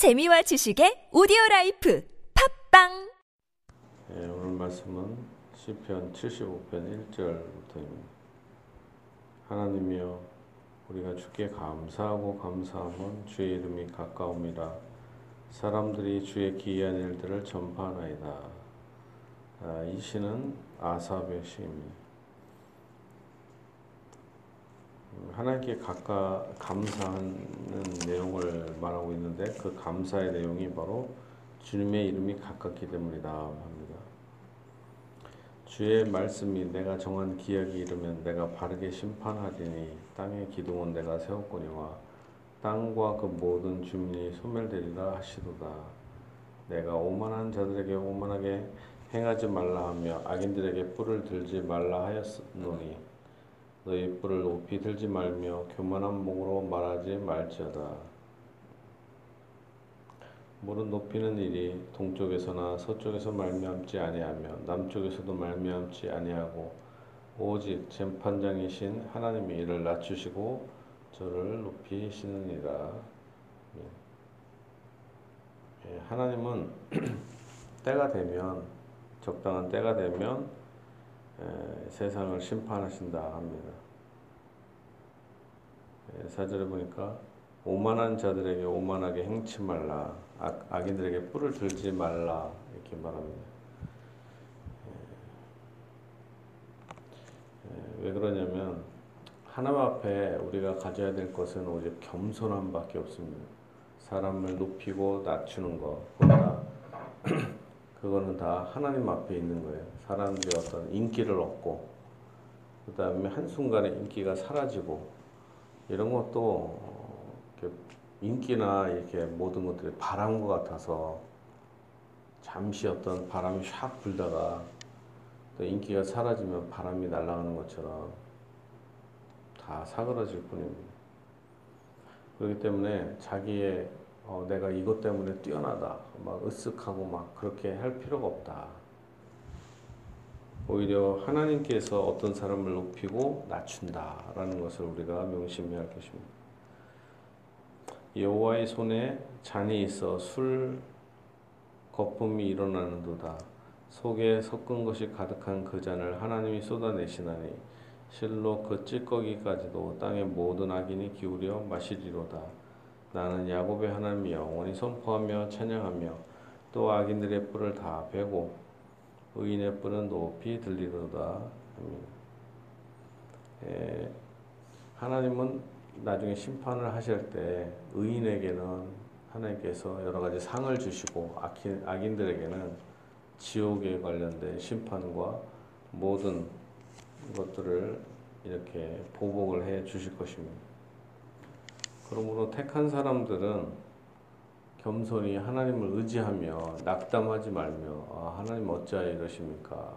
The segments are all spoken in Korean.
재미와 지식의 오디오 라이프 팟빵 예, 오늘 말씀은 시편 75편 1절부터입니다. 하나님이여 우리가 주께 감사하고 감사함은 주의 이름이 가까움이라 사람들이 주의 기이한 일들을 전파하나이다. 아, 이 시는 아삽의 시입니다. 하나님께 가까 감사하는 내용을 말하고 있는데 그 감사의 내용이 바로 주님의 이름이 가깝기 때문이다 합니다. 주의 말씀이 내가 정한 기약이 이르면 내가 바르게 심판하리니 땅의 기둥은 내가 세웠거니와 땅과 그 모든 주민이 소멸되리라 하시도다. 내가 오만한 자들에게 오만하게 행하지 말라 하며 악인들에게 뿔을 들지 말라 하였노니 너희 뿔을 높이 들지 말며 교만한 목으로 말하지 말지어다. 물은 높이는 일이 동쪽에서나 서쪽에서 말미암지 아니하며 남쪽에서도 말미암지 아니하고 오직 재판장이신 하나님이 이를 낮추시고 저를 높이시느니라. 예, 하나님은 때가 되면 적당한 때가 되면 세상을 심판하신다 합니다. 사절에 보니까 오만한 자들에게 오만하게 행치 말라 악, 악인들에게 뿔을 들지 말라 이렇게 말합니다. 왜 그러냐면 하나님 앞에 우리가 가져야 될 것은 오직 겸손함밖에 없습니다. 사람을 높이고 낮추는 것, 그러나 그거는 다 하나님 앞에 있는 거예요. 사람들이 어떤 인기를 얻고 그 다음에 한순간에 인기가 사라지고 이런 것도 인기나 이렇게 모든 것들이 바람과 같아서 잠시 어떤 바람이 샥 불다가 또 인기가 사라지면 바람이 날아가는 것처럼 다 사그러질 뿐입니다. 그렇기 때문에 자기의 어, 내가 이것 때문에 뛰어나다, 막 으쓱하고 막 그렇게 할 필요가 없다. 오히려 하나님께서 어떤 사람을 높이고 낮춘다라는 것을 우리가 명심해야 할 것입니다. 여호와의 손에 잔이 있어 술 거품이 일어나는도다. 속에 섞은 것이 가득한 그 잔을 하나님이 쏟아내시나니 실로 그 찌꺼기까지도 땅의 모든 악인이 기울여 마시리로다. 나는 야곱의 하나님이 영원히 선포하며 찬양하며 또 악인들의 뿔을 다 베고 의인의 뿔은 높이 들리로다. 예, 하나님은 나중에 심판을 하실 때 의인에게는 하나님께서 여러 가지 상을 주시고 악인, 악인들에게는 지옥에 관련된 심판과 모든 것들을 이렇게 보복을 해 주실 것입니다. 그러므로 택한 사람들은 겸손히 하나님을 의지하며 낙담하지 말며 아, 하나님 어찌하여 이러십니까?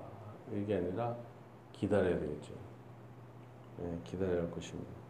이게 아니라 기다려야 되겠죠. 네, 기다려야 할 것입니다.